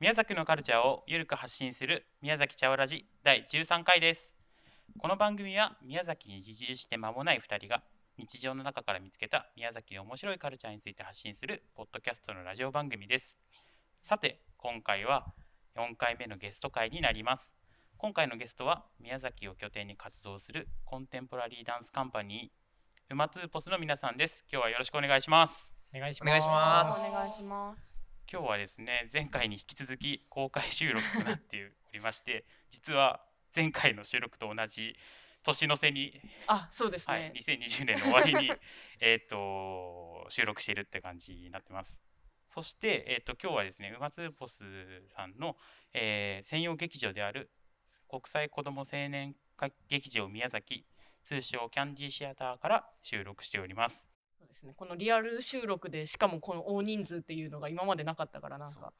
宮崎のカルチャーをゆるく発信する宮崎チャオラジ第13回です。この番組は宮崎に移住して間もない2人が日常の中から見つけた宮崎の面白いカルチャーについて発信するポッドキャストのラジオ番組です。さて今回は4回目のゲスト会になります。今回のゲストは宮崎を拠点に活動するコンテンポラリーダンスカンパニーウマツーポスの皆さんです。今日はよろしくお願いします。お願いしお願いします。お願いします。今日はですね前回に引き続き公開収録となっておりまして 実は前回の収録と同じ年の瀬に、あ、そうですはいね。、2020年の終わりに えーと収録しているって感じになってますそして、えー、と今日はですねウマツーポスさんの、えー専用劇場である国際子ども青年会劇場宮崎通称キャンディーシアターから収録しておりますそうですね。このリアル収録でしかもこの大人数っていうのが今までなかったからなんか。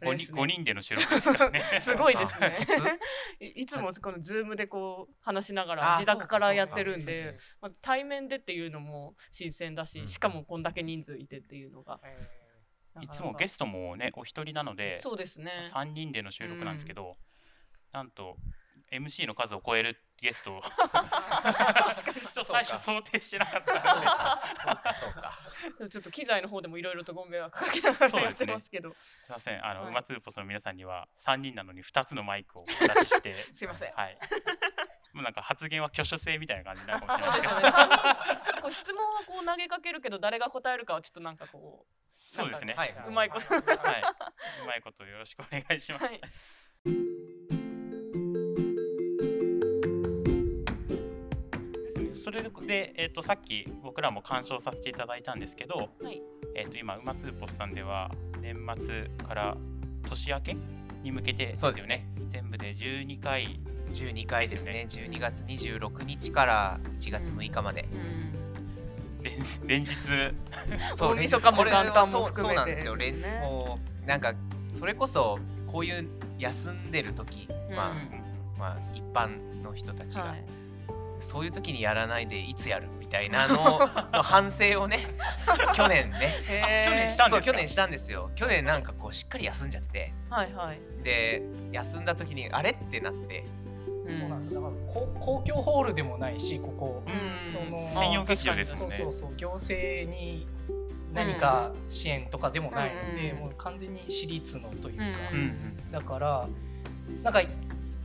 あれ5人ですね ,5 人での収録ですからね すごいですね。いいつもこのズームでこう話しながあら自宅からやってるんでか、まあ、対面でっていうのも新鮮だし、うんしかもこんだけ人数いてっていうのが。いつもゲスストもねお一人なのでそうですね。3人での収録なんですけど、なんと MC の数を超えるゲストを。ちょっと最初想定してなかった。のでそうか。そうか。ちょっと機材の方でもいろいろとご迷惑かけながらやってますけど、すいません。あの、はい。ウマツーポスの皆さんには3人なのに2つのマイクをお出しして。すいません。はい。もうなんか発言は挙手制みたいな感じになるかもしれそうないですけど。ですよね。三人こう質問はこう投げかけるけど誰が答えるかはちょっとなんかこそうですね。はい。うまいこと。はい。うまいことよろしくお願いします、はい。で、えっとさっき僕らも鑑賞させていただいたんですけど、はいえっと今ウマツーポスさんでは年末から年明けに向けてですよねそうですね全部で12回12回ですね。12月26日から1月6日まで。うん。連連日 大晦日もこれはそう含めてそうなんですよ。連ねもうなんかそれこそこういう休んでる時、まあうんまあ一般の人たちが、はい。そういう時にやらないでいつやるみたいなの の反省をね去年ね。去年したんですか？そう去年したんですよ。去年なんかこうしっかり休んじゃって。はいはい。で休んだ時にあれってなって。うん。そうなんです。だからこ公共ホールでもないしここ、うん。その専用劇場ですもんねそうそう。そう行政に何か支援とかでもないので、うんもう完全に私立のというか、うんだからなんか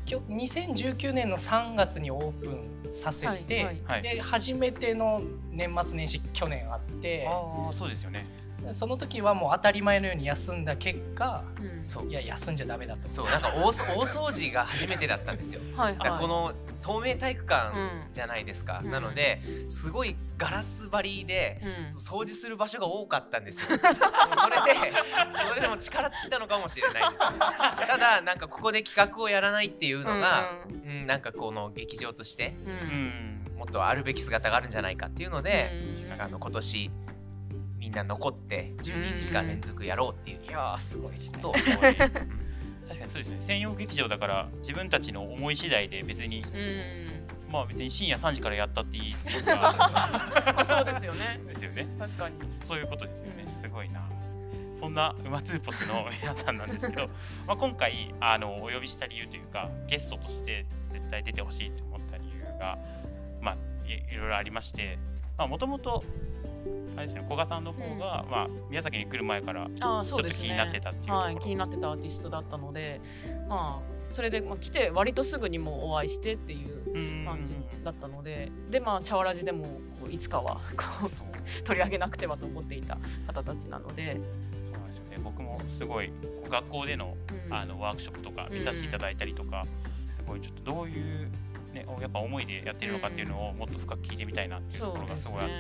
きょ2019年の3月にオープンさせて、はいはいで初めての年末年始去年あってああそうですよね。その時はもう当たり前のように休んだ結果うん。そう。いや休んじゃダメだと。そうなんか大そ大掃除が初めてだったんですよ。はいはい。この透明体育館うん。じゃないですか、うん。なのですごいガラス張りでうん。掃除する場所が多かったんですよ。それで、それでも力尽きたのかもしれないです。ね。ただ、なんかここで企画をやらないっていうのが、うん、なんかこの劇場としてうん。うんうんもっとあるべき姿があるんじゃないかっていうので、うん。あの今年みんな残って12日間連続やろうっていう。いやーすごいですね。確かにそうですね専用劇場だから自分たちの思い次第で別にうん。まあ別に深夜3時からやったっていいそうですよね。ですよね確かに。そういうことですよねすごいなそんなウマツーポスの皆さんなんですけど まあ今回あのお呼びした理由というかゲストとして絶対出てほしいと思った理由がまあいいろいろありましてもともとあれですね古賀さんの方が、まあ、宮崎に来る前からちょっ。と気になってたっていうところ、はい、気になってたアーティストだったので、まあそれでまあ来て割とすぐにもうお会いしてっていううん感じだったので、でまあチャワラジでもこういつかはこそう。う取り上げなくてはと思っていた方たちなので、そうですよね。僕もすごい学校でのうん。あのワークショップとか見させていただいたりとか、すごいちょっとどういう、ね、やっぱ思いでやってるのかっていうのをもっと深く聞いてみたいなっていうところがすごいあって。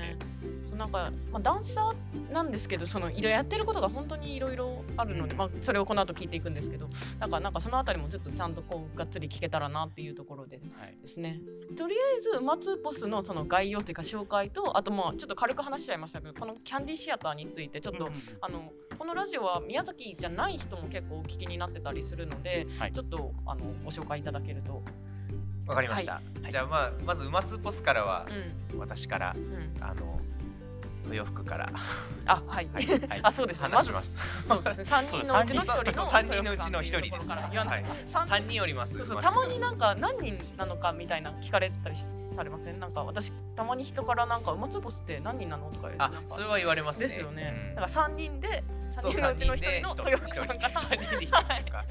そうなんか、まあ、ダンサーなんですけどそのいろいろやってることが本当にいろいろあるので、うん。まあ、それをこの後聞いていくんですけどなんかなんかそのあたりもちょっとちゃんとこうがっつり聞けたらなっていうところではいですね。とりあえず「ウマツーポス」のその概要というか紹介とあとまあちょっと軽く話しちゃいましたけどこのキャンディーシアターについてちょっと、うんうん。あのこのラジオは宮崎じゃない人も結構お聞きになってたりするので、はい。ちょっとあのご紹介いただけると。わかりました。い。じゃあまあまず馬ツーポスからはうん。私からうん。あの豊福から。あはい、はい。はい。あそうですね。話します。そうですね。三人のうちの一人の三人のうちの一人です。三三人おります。たまになんか何人なのかみたいな聞かれたりされません？なんか私たまに人からなんか馬つぼスって何人なの？とかあそれは言われますね。ですよね、うん。だから三人で三人のうちの一人の三豊福さんから三人で一人っていうか。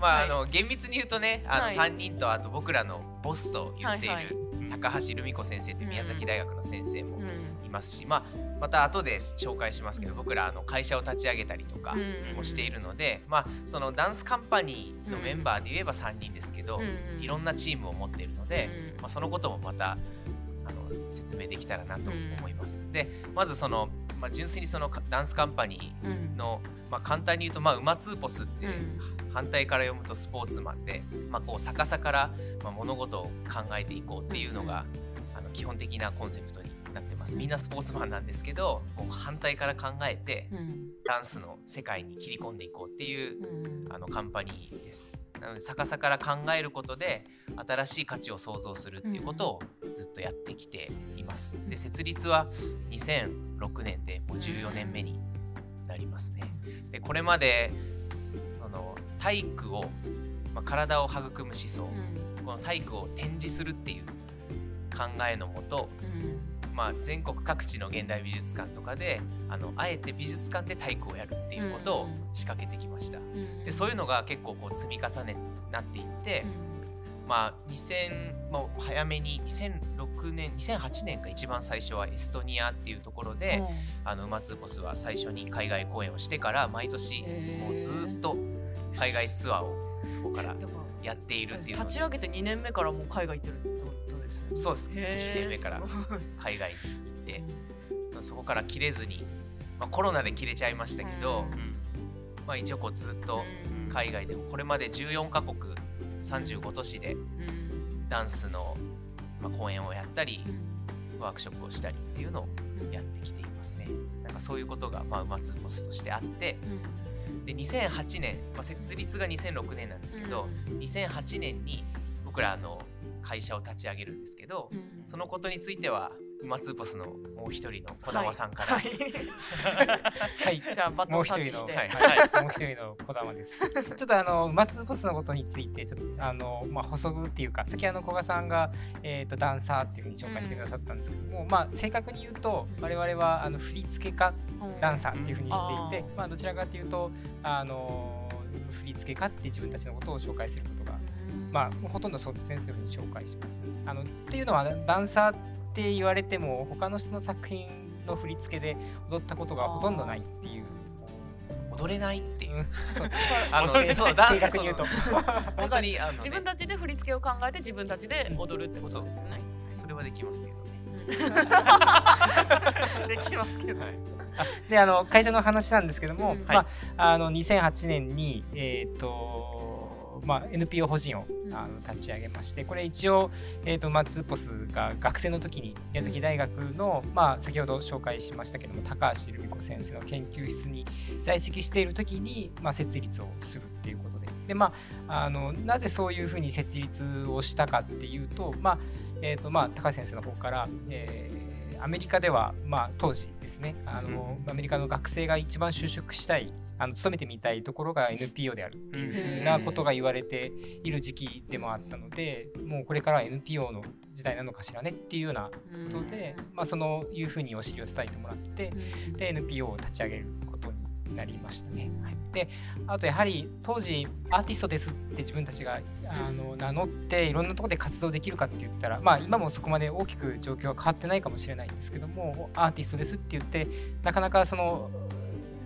まあ、はい。あの厳密に言うとね、あのはい。三人とあと僕らのボスと言っている高橋留美子先生って宮崎大学の先生もうんいますし、まあまた後で紹介しますけど、僕らあの会社を立ち上げたりとかうんもしているので、まあそのダンスカンパニーのメンバーで言えば三人ですけど、うんいろんなチームを持っているので、うんまあ、そのこともまたあの説明できたらなと思います。でまずその、まあ、純粋にそのかダンスカンパニうん。ーの、まあ、簡単に言うと、まあ、馬ツーポスってうん。反対から読むとスポーツマンで、まあ、こう逆さから、まあ、物事を考えていこうっていうのが、あの基本的なコンセプトになってます。みんなスポーツマンなんですけどこう反対から考えてうんダンスの世界に切り込んでいこうっていううんあのカンパニーです。なので逆さから考えることで新しい価値を創造するっていうことをずっとやってきています。で設立は2006年でもう14年目になりますね。でこれまでその体育を、まあ、体を育む思想うんこの体育を展示するっていう考えのもと、うんまあ、全国各地の現代美術館とかであのあえて美術館で体育をやるっていうことを仕掛けてきました。うんでそういうのが結構こう積み重ねになっていって、まあ2000もう早めに2006年2008年か一番最初はエストニアっていうところで、あの馬ツーポスは最初に海外公演をしてから毎年もうずっと海外ツアーをそこからやっているっていう立ち上げて2年目からもう海外行ってるってこと？ですよね。そうです。へー2年目から海外に行ってそこから切れずに、まあ、コロナで切れちゃいましたけど、うん。うん。まあ、一応こうずっとうん。海外でもこれまで14カ国35都市でうん。ダンスの、まあ、公演をやったりうん。ワークショップをしたりっていうのをやってきていますね。なんかそういうことが、まあ、馬ツーポスとしてあってで2008年、まあ、設立が2006年なんですけど、2008年に僕らあの会社を立ち上げるんですけど、うん。そのことについては馬ツーポスのもう一人の児玉さんから、はい。はい。じゃあバトンもう一人の、タッチして。はい。はい、もう一人の児玉です。ちょっとあの馬ツーポスのことについてちょっとあのまあ補足っていうか、先あの古賀さんがえっ、とダンサーっていうふうに紹介してくださったんですけども、まあ正確に言うと我々はあの振付家うんダンサーっていうふうにしていて、うん。まあどちらかというとあの振付家って自分たちのことを紹介することがまあ、ほとんどそうですね、そういうふうに紹介しますね。あのっていうのは、ダンサーって言われても、他の人の作品の振り付けで踊ったことがほとんどないっていう。踊れないっていう あの正確そうだ正確に言うと。本当にあの、ね、自分たちで振り付けを考えて自分たちで踊るってことですよね。それはできますけどね。できますけど。であの会社の話なんですけども、うんまあ、あの2008年に、えーとまあ、NPO 法人をうん。あの立ち上げましてこれ一応、えー、とマツーポスが学生の時に宮崎大学の、まあ、先ほど紹介しましたけども高橋留美子先生の研究室に在籍している時に、まあ、設立をするっていうことで。で、まあ、あのなぜそういうふうに設立をしたかっていうと,、まあえーとまあ、高橋先生の方から、えーアメリカでは、まあ、当時ですねあの、アメリカの学生が一番就職したいあの勤めてみたいところが NPO であるっていうふうなことが言われている時期でもあったのでもうこれからは NPO の時代なのかしらねっていうようなことで、まあ、そのいうふうにお尻を叩いてもらってで NPO を立ち上げることになりましたね。はい、であとやはり当時アーティストですって自分たちがあの名乗っていろんなところで活動できるかって言ったらまあ今もそこまで大きく状況は変わってないかもしれないんですけどもアーティストですって言ってなかなかその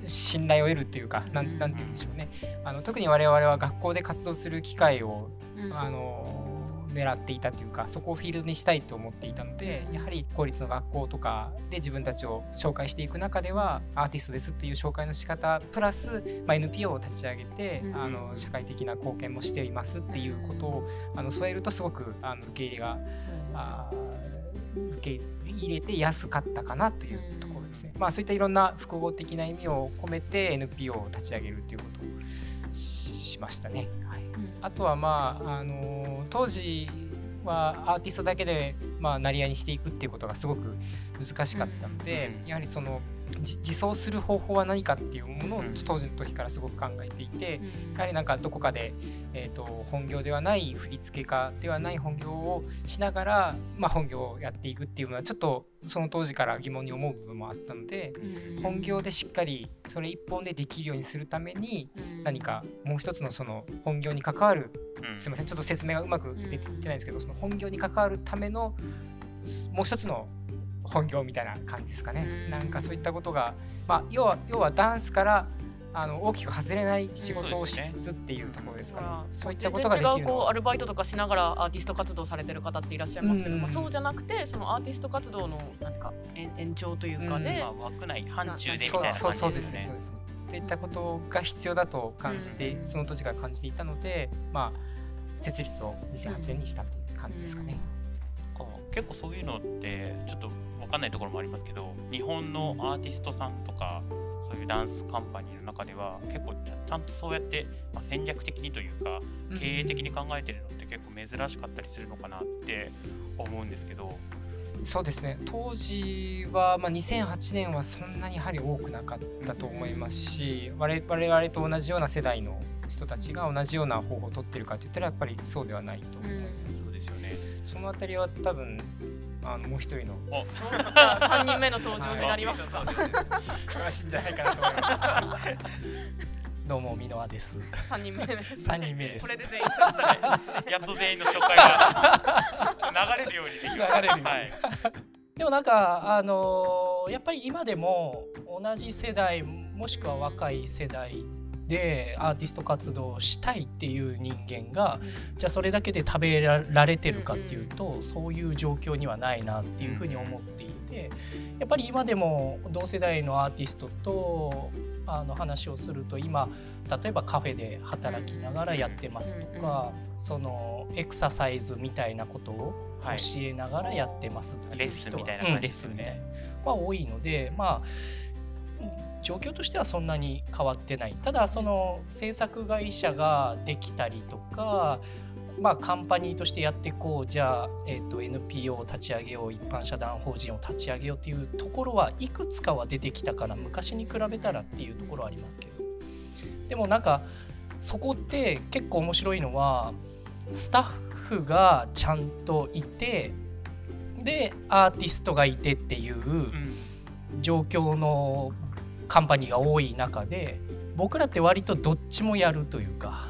信頼を得るっていうかなんなんて言うんでしょうね。あの特に我々は学校で活動する機会をあの狙っていたというかそこをフィールドにしたいと思っていたのでやはり公立の学校とかで自分たちを紹介していく中ではアーティストですっていう紹介の仕方プラス、まあ、NPO を立ち上げて、うんあの社会的な貢献もしていますっていうことをあの添えるとすごくあの受け入れがあー受け入れて安かったかなというところですね。まあそういったいろんな複合的な意味を込めて NPO を立ち上げるということをししましたね。はいあとはまあ、あの当時はアーティストだけでまあ、なり合いにしていくっていうことがすごく難しかったので、うんやはりそのじ自走する方法は何かっていうものをうん。当時の時からすごく考えていて、うん。やはりなんかどこかで、えー、と本業ではない振付家ではない本業をしながら、まあ、本業をやっていくっていうのはちょっとその当時から疑問に思う部分もあったのでうん。本業でしっかりそれ一本でできるようにするために何かもう一つのその本業に関わるうん。すみませんちょっと説明がうまくできてないんですけどその本業に関わるためのすもう一つの本業みたいな感じですかね。うん。なんかそういったことが、まあ、要は要はダンスからあの大きく外れない仕事をしつつっていうところですかね、そういったことができ全然違うこうアルバイトとかしながらアーティスト活動されてる方っていらっしゃいますけど、うん。まあ、そうじゃなくてそのアーティスト活動のなんか延延長というかうん。で、まあ、枠内範疇でみたいそうなそうそうで感じですすね。ねそうですね。といったことが必要だと感じて、うん。その当時から感じていたのでまあ設立を2008年にしたという感じですかね。結構そういうのってちょっと分かんないところもありますけど日本のアーティストさんとかそういうダンスカンパニーの中では結構ちゃんとそうやって、まあ、戦略的にというかうん経営的に考えてるのって結構珍しかったりするのかなって思うんですけどそうですね当時は、まあ、2008年はそんなにやはり多くなかったと思いますし我々と同じような世代の人たちが同じような方法を取ってるかといったらやっぱりそうではないと思います。そうですよね。そのあたりは多分あのもう一人の。お。じゃあ3人目の登場になりました。詳しいんじゃないかなと思います。どうも箕輪です。3人目です、三人目です。これで全員ちょっとやっと全員の紹介が流れるようにできま流れるように。はい、でもなんかあのーやっぱり今でも同じ世代もしくは若い世代でアーティスト活動をしたいっていう人間がじゃあそれだけで食べられてるかっていうとそういう状況にはないなっていうふうに思っていてやっぱり今でも同世代のアーティストとあの話をすると今例えばカフェで働きながらやってますとかそのエクササイズみたいなことをはい教えながらやってますっていう人はレッスンみたいな感じですよね。スンみたいな。は多いのでまあ状況としてはそんなに変わってない。ただその制作会社ができたりとかまあカンパニーとしてやっていこうじゃあ、えー、と NPO を立ち上げよう一般社団法人を立ち上げようっていうところはいくつかは出てきたから昔に比べたらっていうところはありますけど。でもなんかそこって結構面白いのはスタッフがちゃんといてでアーティストがいてっていううん。状況のカンパニーが多い中で僕らって割とどっちもやるというか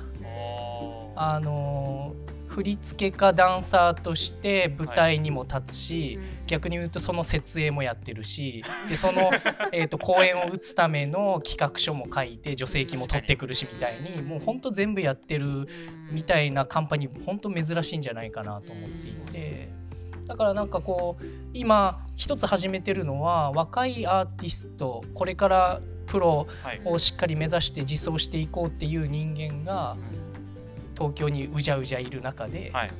あの振付家ダンサーとして舞台にも立つし、逆に言うとその設営もやってるし でその、えー、と公演を打つための企画書も書いて助成金も取ってくるしみたいにもうほんと全部やってるみたいなカンパニー本当珍しいんじゃないかなと思っていてだからなんかこう今一つ始めてるのは若いアーティストこれからプロはい。をしっかり目指して自走していこうっていう人間が東京にうじゃうじゃいる中で、はい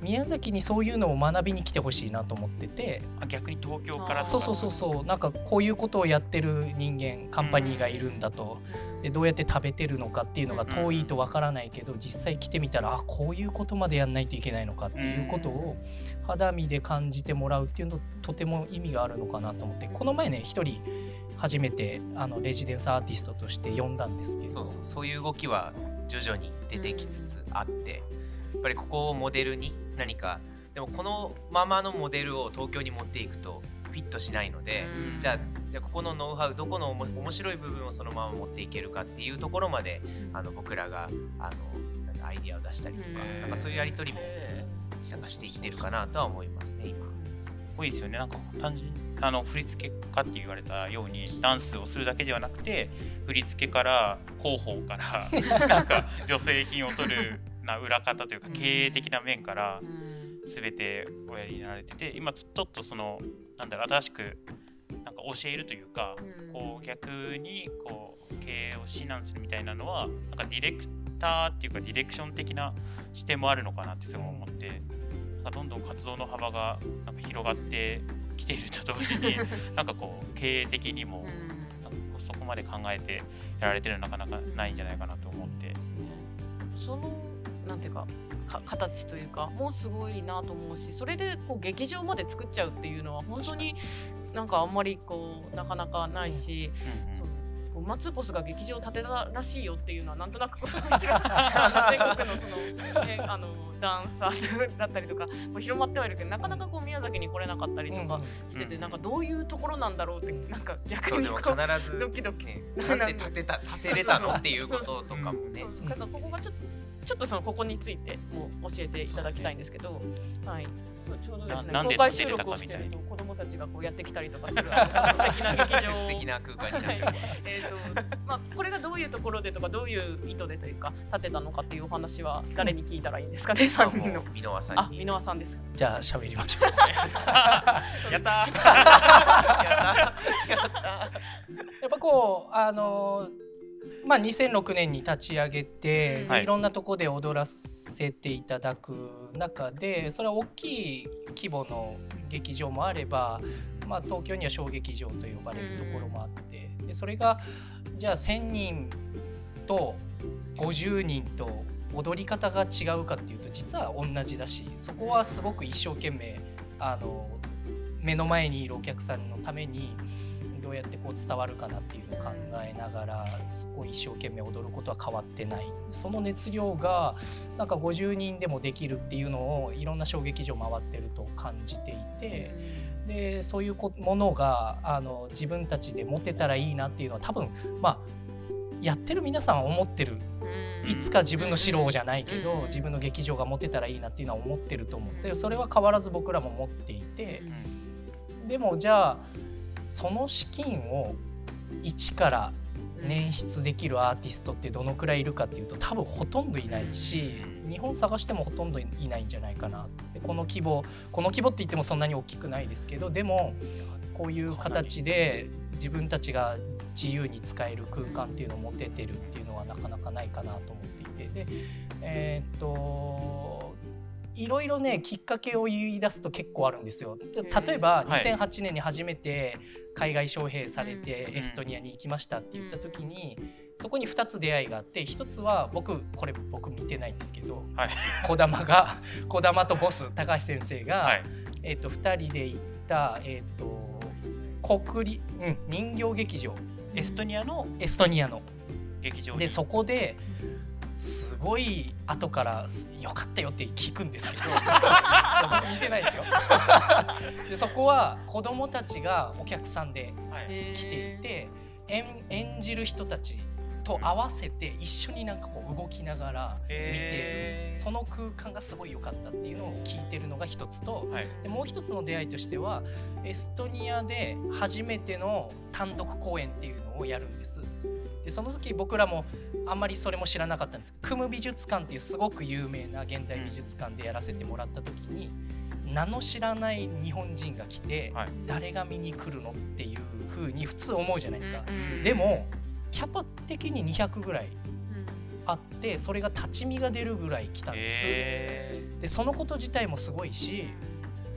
宮崎にそういうのを学びに来てほしいなと思ってて。あ逆に東京からそうそうそうそう。なんかこういうことをやってる人間カンパニーがいるんだと。でどうやって食べてるのかっていうのが遠いとわからないけど実際来てみたらあこういうことまでやんないといけないのかっていうことを肌身で感じてもらうっていうのとても意味があるのかなと思ってこの前ね一人初めてあのレジデンスアーティストとして呼んだんですけど。そうそう。そういう動きは徐々に出てきつつあってやっぱりここをモデルに何かでもこのままのモデルを東京に持っていくとフィットしないので、うん。じゃあじゃあここのノウハウどこのおも面白い部分をそのまま持っていけるかっていうところまであの僕らがあのなんかアイディアを出したりとかうん。なんかそういうやり取りもなんかしていってるかなとは思いますね今。多いですよね。なんか単純にあの振付家って言われたようにダンスをするだけではなくて振付から広報から なんか助成金を取るな裏方というか経営的な面から全ておやりになられてて今ちょっとそのなんだろう新しくなんか教えるというかこう逆にこう経営を指南するみたいなのはなんかディレクターっていうかディレクション的な視点もあるのかなってすごい思ってなんかどんどん活動の幅がなんか広がってきていると同時に なんかこう経営的にもなんそこまで考えてやられてるのなかなかないんじゃないかなと思って。そのなんていうかか形というかもうすごいなと思うしそれでこう劇場まで作っちゃうっていうのは本当になんかあんまりこうなかなかないし、うんそうマツポスが劇場を建てたらしいよっていうのはなんとなくあ の全国のその,、ね、あのダンサーだったりとか広まってはいるけどなかなかこう宮崎に来れなかったりとかしてて、うん。なんかどういうところなんだろうってなんか逆にこう必ずドキドキねなんで立てた立てれたのっていうこととかもね。そうそう。だからここがちょっとちょっとそのここについても教えていただきたいんですけど、はい。ちょうどですね、公開収録をしてると子供たちがこうやってきたりとかするあの素敵な劇場を。素敵な空間になってはい。えーとまあ、これがどういうところでとかどういう意図でというか立てたのかっていうお話は誰に聞いたらいいんですかね、三人の。もう。箕輪さんに。あ箕輪さんです。じゃあ喋りましょう。やったー。やったやったやっぱこうあのまあ2006年に立ち上げて、うん。はい。でいろんなとこで踊らせていただく中でそれは大きい規模の劇場もあれば、まあ、東京には小劇場と呼ばれるところもあってでそれがじゃあ1,000人と50人と踊り方が違うかっていうと実は同じだしそこはすごく一生懸命あの目の前にいるお客さんのためにどうやってこう伝わるかなっていうのを考えながらそこを一生懸命踊ることは変わってない。その熱量がなんか50人でもできるっていうのをいろんな小劇場回ってると感じていてでそういうこものがあの自分たちで持てたらいいなっていうのは多分まあやってる皆さんは思ってる。いつか自分の城じゃないけうんど自分の劇場が持てたらいいなっていうのは思ってると思ってそれは変わらず僕らも持っていて。でもじゃあその資金を一から捻出できるアーティストってどのくらいいるかっていうと多分ほとんどいないし日本探してもほとんどいないんじゃないかなでこの規模この規模って言ってもそんなに大きくないですけどでもこういう形で自分たちが自由に使える空間っていうのを持ててるっていうのはなかなかないかなと思っていて。でえーっといろいろねきっかけを言い出すと結構あるんですよ。で例えばはい。2008年に初めて海外招聘されてうん。エストニアに行きましたって言った時にそこに2つ出会いがあって1つは僕これ僕見てないんですけどはい。児玉が 児玉とボス高橋先生が、はい。えっと2人で行った、えっと国立、うん、人形劇場。エストニアのエストニアの。劇場に。でそこですごい後からす「よかったよ」って聞くんですけど 僕見てないですよ。でそこは子供たちがお客さんではい。来ていて演演じる人たちと合わせて一緒になんかこう動きながら見てその空間がすごい良かったっていうのを聞いてるのが一つとはい。でもう一つの出会いとしてはエストニアで初めての単独公演っていうのをやるんです。でその時僕らもあんまりそれも知らなかったんです。クム美術館っていうすごく有名な現代美術館でやらせてもらった時に名の知らない日本人が来て、はい。誰が見に来るのっていう風に普通思うじゃないですか。うんでもキャパ的に200ぐらいあってそれが立ち見が出るぐらい来たんです。へでそのこと自体もすごいし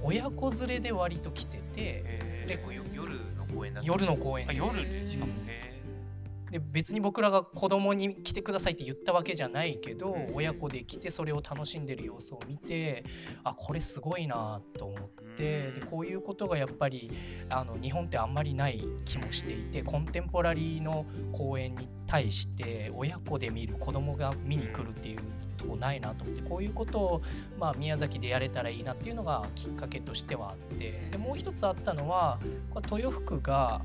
親子連れで割と来ててー。結構よ夜の公演だった。夜の公演あです。夜でしかもへで別に僕らが子供に来てくださいって言ったわけじゃないけどうん親子で来てそれを楽しんでる様子を見てあこれすごいなと思ってうん。でこういうことがやっぱりあの日本ってあんまりない気もしていてコンテンポラリーの公演に対して親子で見る子供が見に来るっていうとこないなと思ってこういうことを、まあ、宮崎でやれたらいいなっていうのがきっかけとしてはあってでもう一つあったのはこれ豊福が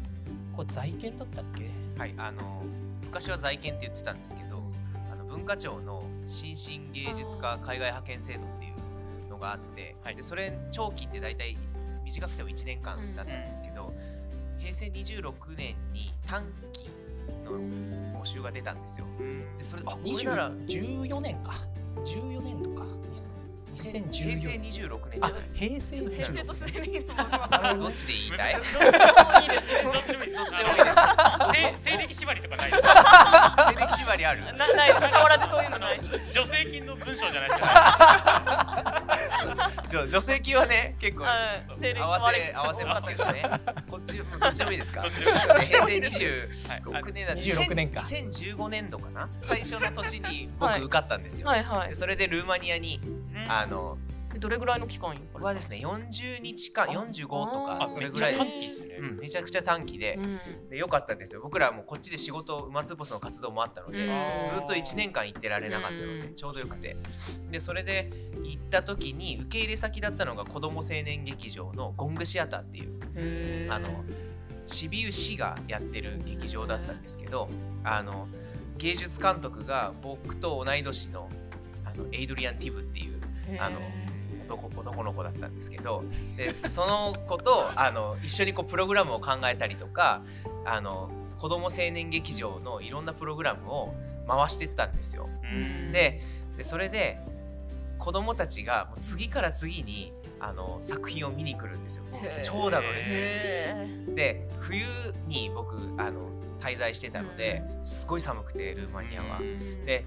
これ在建だったっけ？はいあの昔は在建って言ってたんですけどあの文化庁の新進芸術家海外派遣制度っていうのがあって、はい。でそれ長期って大体短くても1年間だったんですけど、平成26年に短期の募集が出たんですよ。でそれあこれなら14年か。14年とか。2014平成26年。じあゃない平成平成26と生年のど どっちで言いたいどっちでもい？いですどっちでもいいです。どっちでもいいです。せ西暦縛りとかないです。か西暦縛りある？なない。です茶わらでそういうのないです。助成金の文章じゃない。ですかじゃあ助成金はね結構合わせ合わせますけどね。こっちどっちでもいいです。か平成はい。26年だ26年か。2015年度かな？最初の年に僕はい受かったんですよ、はいはい。でそれでルーマニアにあのでどれぐらいの期間はですね40日間45とあかあそれぐらい。めっちゃ短期っすね。うん、めちゃくちゃ短期で,、うん。でよかったんですよ。僕らもこっちで仕事馬ツボスの活動もあったので、うん。ずっと1年間行ってられなかったので、うん。ちょうどよくて。でそれで行った時に受け入れ先だったのが子ども青年劇場のゴングシアターっていうあのシビウ市がやってる劇場だったんですけどあの芸術監督が僕と同い年のあのエイドリアン・ティブっていうあの男男の子だったんですけどでその子と あの一緒にこうプログラムを考えたりとかあの子ども青年劇場のいろんなプログラムを回してったんですよ。うん。ででそれで子供たちがもう次から次にあの作品を見に来るんですよ。長蛇の列へで冬に僕あの滞在してたのですごい寒くてルーマニアは。ーで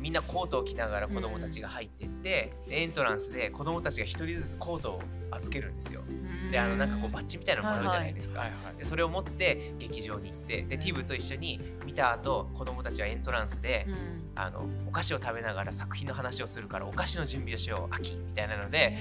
みんなコートを着ながら子供たちが入ってって、でエントランスで子供たちが一人ずつコートを預けるんですよ。であのなんかこうバッジみたいなのもらうじゃないですか。はいはい。でそれを持って劇場に行ってでティブと一緒に見た後子供たちはエントランスで、うん。あのお菓子を食べながら作品の話をするからお菓子の準備をしよう秋みたいなので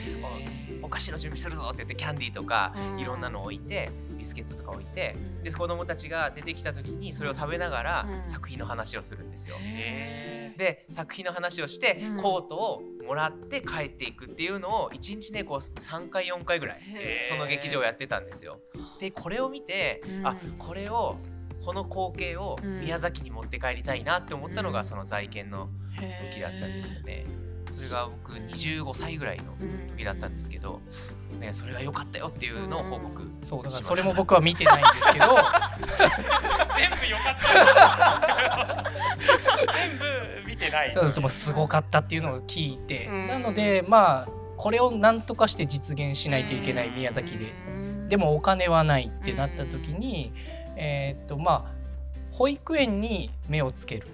お菓子の準備するぞって言ってキャンディーとかうん。いろんなのを置いてビスケットとか置いてうん。で子供たちが出てきた時にそれを食べながらうん。作品の話をするんですよ。へで作品の話をしてうん。コートをもらって帰っていくっていうのを1日ねこう3回4回ぐらいへその劇場やってたんですよ。でこれを見てうん。あこれをこの光景をうん。宮崎に持って帰りたいなって思ったのうんがその在建のー時だったんですよね。それが僕25歳ぐらいの時だったんですけど、ね、それが良かったよっていうのを報告そうだからそれも僕は見てないんですけど。全部良かった。全部見てない。そうです。もうすごかったっていうのを聞いて。うん。なのでまあこれを何とかして実現しないといけない宮崎で。でもお金はないってなった時にえーっとまあ保育園に目をつける。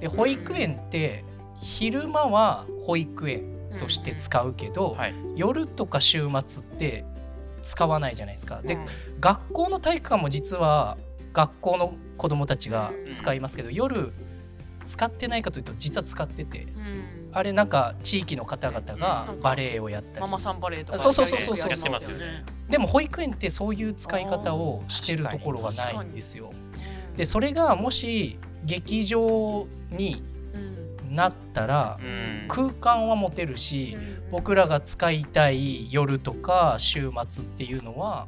で保育園って昼間は保育園として使うけど、はい。夜とか週末って使わないじゃないですか。で、うん。学校の体育館も実は学校の子どもたちが使いますけど、夜使ってないかというと実は使ってて。うん。あれなんか地域の方々がバレエをやったり。ママさんバレーとかそうそうそうそう。そうやってますよね。でも保育園ってそういう使い方をしてるところがないんですよ。でそれがもし劇場にうんなったらうん。空間は持てるし僕らが使いたい夜とか週末っていうのは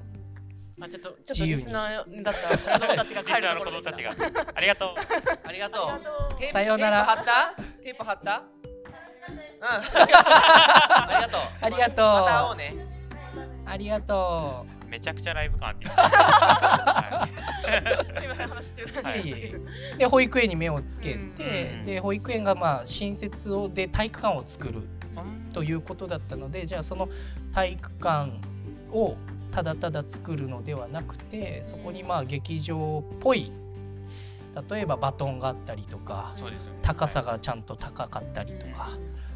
あちょっとちょっ自由に。とリスナーだった子供たちが。帰るところリスナーの子供たちが。がありがとう。ありがとう。さようなら。テープ貼った？テープ貼った？うん。ありがとう。ありがとう。また会おうね。ありがとめちゃくちゃライブ感あって。はすい。で保育園に目をつけて、うんで保育園がまあ新設をで体育館を作るいということだったのでじゃあその体育館をただただ作るのではなくてそこにまあ劇場っぽい例えばバトンがあったりとかね。高さがちゃんと高かったりとか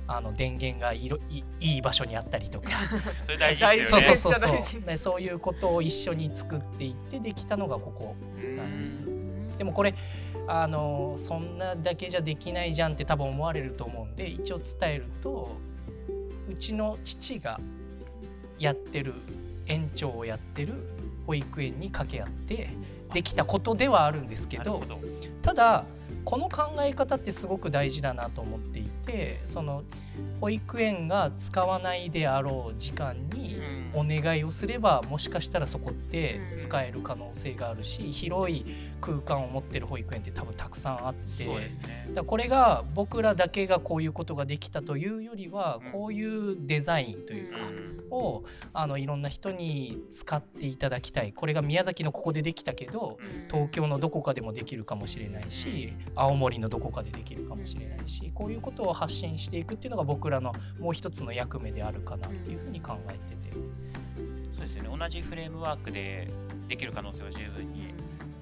あの電源がいろいいい場所にあったりとか。それ大事ですよね。そうそうそう。そうでそういうことを一緒に作っていってできたのがここなんです。でもこれあのそんなだけじゃできないじゃんって多分思われると思うんで一応伝えるとうちの父がやってる園長をやってる保育園に掛け合ってできたことではあるんですけど。ただこの考え方ってすごく大事だなと思っていてその保育園が使わないであろう時間にお願いをすればもしかしたらそこって使える可能性があるし広い空間を持ってる保育園って多分たくさんあってね。だこれが僕らだけがこういうことができたというよりはうん。こういうデザインというかうん。をあのいろんな人に使っていただきたい。これが宮崎のここでできたけど東京のどこかでもできるかもしれないし青森のどこかでできるかもしれないしこういうことを発信していくっていうのが僕らのもう一つの役目であるかなっていうふうに考えてて。そうですよね。同じフレームワークでできる可能性は十分に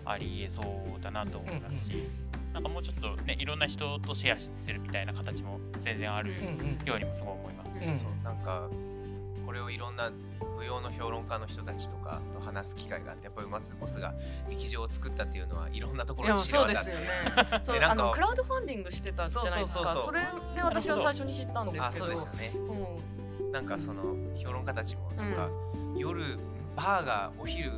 ありえそうだなと思いますし、なんかもうちょっとねいろんな人とシェアするみたいな形も全然あるうんうんようにもすごい思いますね。うんそうなんかこれをいろんな舞踊の評論家の人たちとかと話す機会があってやっぱり馬津ボスが劇場を作ったっていうのはいろんなところに知れ渡ってそうですよね。あのクラウドファンディングしてたじゃないですか。そうそうそうそう。それで私は最初に知ったんですけどあそうですよ、ね。うん。なんかその評論家たちもなんか、夜バーがお昼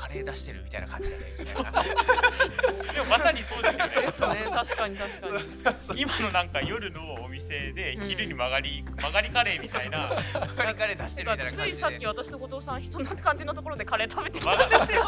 カレー出してるみたいな感じだね。みたいな でもまさにそうですよね。そう。ね確かに確かに今のなんか夜のお店で昼に曲がり、曲がりカレーみたいな。カレーカレー出してるみたいなつ感じでいさっき私と後藤さんそんな感じのところでカレー食べてきた。曲がんですよ、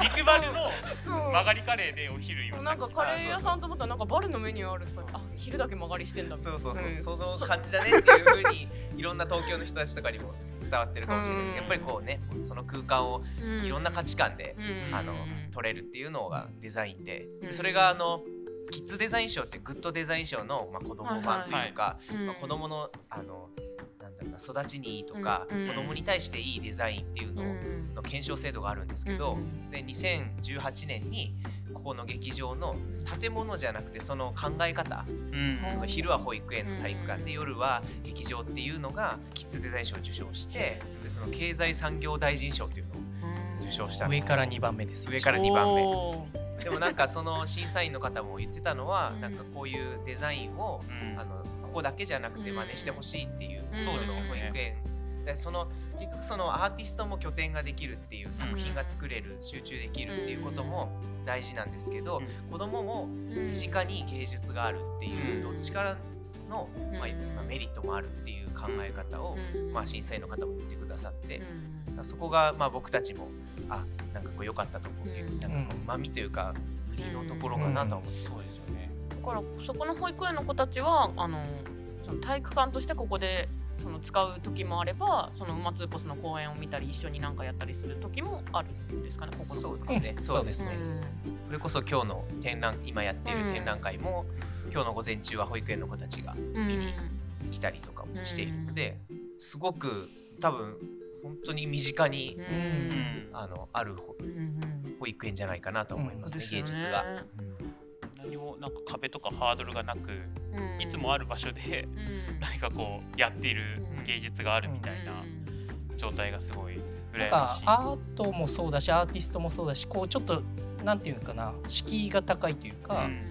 肉バルのうん。曲がりカレーでお昼今なんかカレー屋さんと思ったらなんかバルのメニューあるとかあ昼だけ曲がりしてんだみたいな。そうそうそう、ん。その感じだねっていうふうにいろんな東京の人たちとかにも伝わってるかもしれないです。けど、うん。やっぱりこうねその空間をうん。いろんな価値観で、うん。あの取れるっていうのがデザインで、それがあのキッズデザイン賞ってグッドデザイン賞の、まあ、子供版というか、うん。まあ、子供のあのなんだろうな育ちにいいとか、うん。子供に対していいデザインっていうのの検証制度があるんですけど、うんで2018年にここの劇場の建物じゃなくてその考え方うん。その昼は保育園の体育館で夜は劇場っていうのがキッズデザイン賞を受賞してでその経済産業大臣賞っていうのを受賞したんですよ。上から2番目です。よ上から2番目。でもなんかその審査員の方も言ってたのはうん。なんかこういうデザインをうん。あのここだけじゃなくて真似してほしいっていううん。そのそうですよね。保育園でその結局そのアーティストも拠点ができるっていう作品が作れる集中できるっていうことも大事なんですけど子供も身近に芸術があるっていううん。どっちからの、うん。まあまあメリットもあるっていう考え方を、うん。まあ、審査員の方も言ってくださって、うん。そこがまあ僕たちもあなんかこう良かったところ、うん。なんかこううまみというか売りのところかなとは思ってそうます。ですよね。だからそこの保育園の子たちはあのその体育館としてここでその使う時もあればその馬ツーポスの公演を見たり一緒に何かやったりする時もあるんですかねここのそうですね、うんそうですね。うん。それこそ今日の展覧今やっている展覧会も、今日の午前中は保育園の子たちがうん見に来たりとかもしているので、すごく多分本当に身近に、うん。うん。あのある保うんうん。保育園じゃないかなと思いますね、芸術が。何もなんか壁とかハードルがなくうんいつもある場所でうん。何かこうやっている芸術があるみたいな状態がすごいなん羨ましい。かアートもそうだしアーティストもそうだしこうちょっとなんていうのかな敷居が高いというか、うん。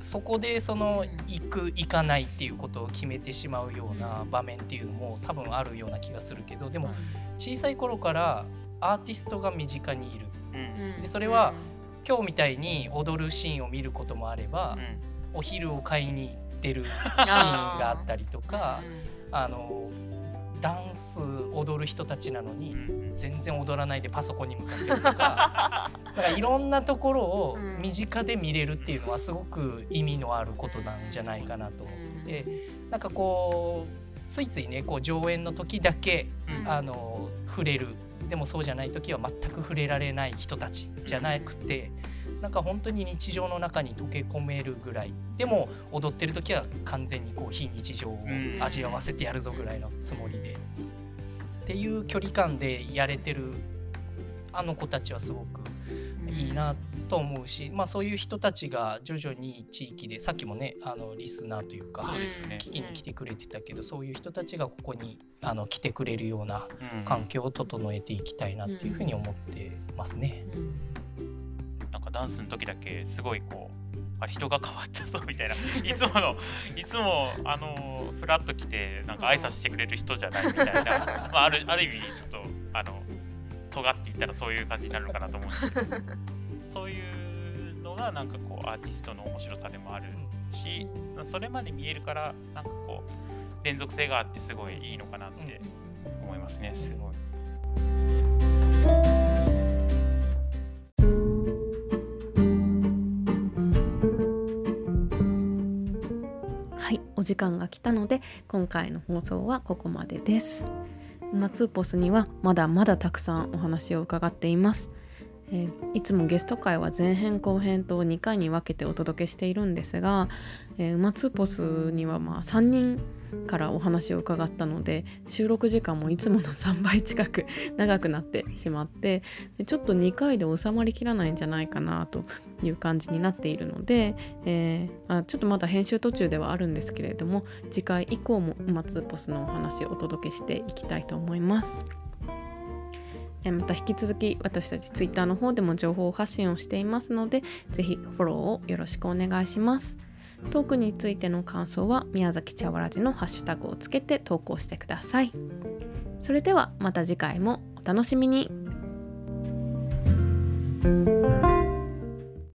そこでその行く行かないっていうことを決めてしまうような場面っていうのも多分あるような気がするけどでも小さい頃からアーティストが身近にいる。うん。でそれは今日みたいに踊るシーンを見ることもあればうん。お昼を買いに行ってるシーンがあったりとかあのダンス踊る人たちなのにうん全然踊らないでパソコンに向かってるとか だからいろんなところをうん。身近で見れるっていうのはすごく意味のあることなんじゃないかなと思っててなんかこうついついねこう上演の時だけうん。あの触れる。でもそうじゃない時は全く触れられない人たちじゃなくてなんか本当に日常の中に溶け込めるぐらいでも踊ってる時は完全にこう非日常を味わわせてやるぞぐらいのつもりで。っていう距離感でやれてるあの子たちはすごくいいなと思うし、まあ、そういう人たちが徐々に地域でさっきもねあのリスナーというか聞きに来てくれてたけどそういう人たちがここにあの来てくれるようなうん。環境を整えていきたいなっていうふうに思ってますね。なん。かダンスの時だけすごいこうあれ人が変わったぞみたいな。いつものいつもあのフラッと来てなんか挨拶してくれる人じゃないみたいな、まあ、あるある意味ちょっとあの尖っていったらそういう感じになるのかなと思うんですけど。そういうのがなんかこうアーティストの面白さでもあるしそれまで見えるからなんかこう連続性があってすごいいいのかなって思いますね。すごい。はい、お時間が来たので今回の放送はここまでです。マツーポスにはまだまだたくさんお話を伺っています。えーいつもゲスト会は前編後編と2回に分けてお届けしているんですが、えー、馬ツーポスにはまあ3人からお話を伺ったので収録時間もいつもの3倍近く 長くなってしまってちょっと2回で収まりきらないんじゃないかなという感じになっているので、えーあちょっとまだ編集途中ではあるんですけれども次回以降も馬ツーポスのお話をお届けしていきたいと思います。えまた引き続き私たち Twitter の方でも情報発信をしていますのでぜひフォローをよろしくお願いします。トークについての感想は宮崎茶わらじのハッシュタグをつけて投稿してください。それではまた次回もお楽しみに。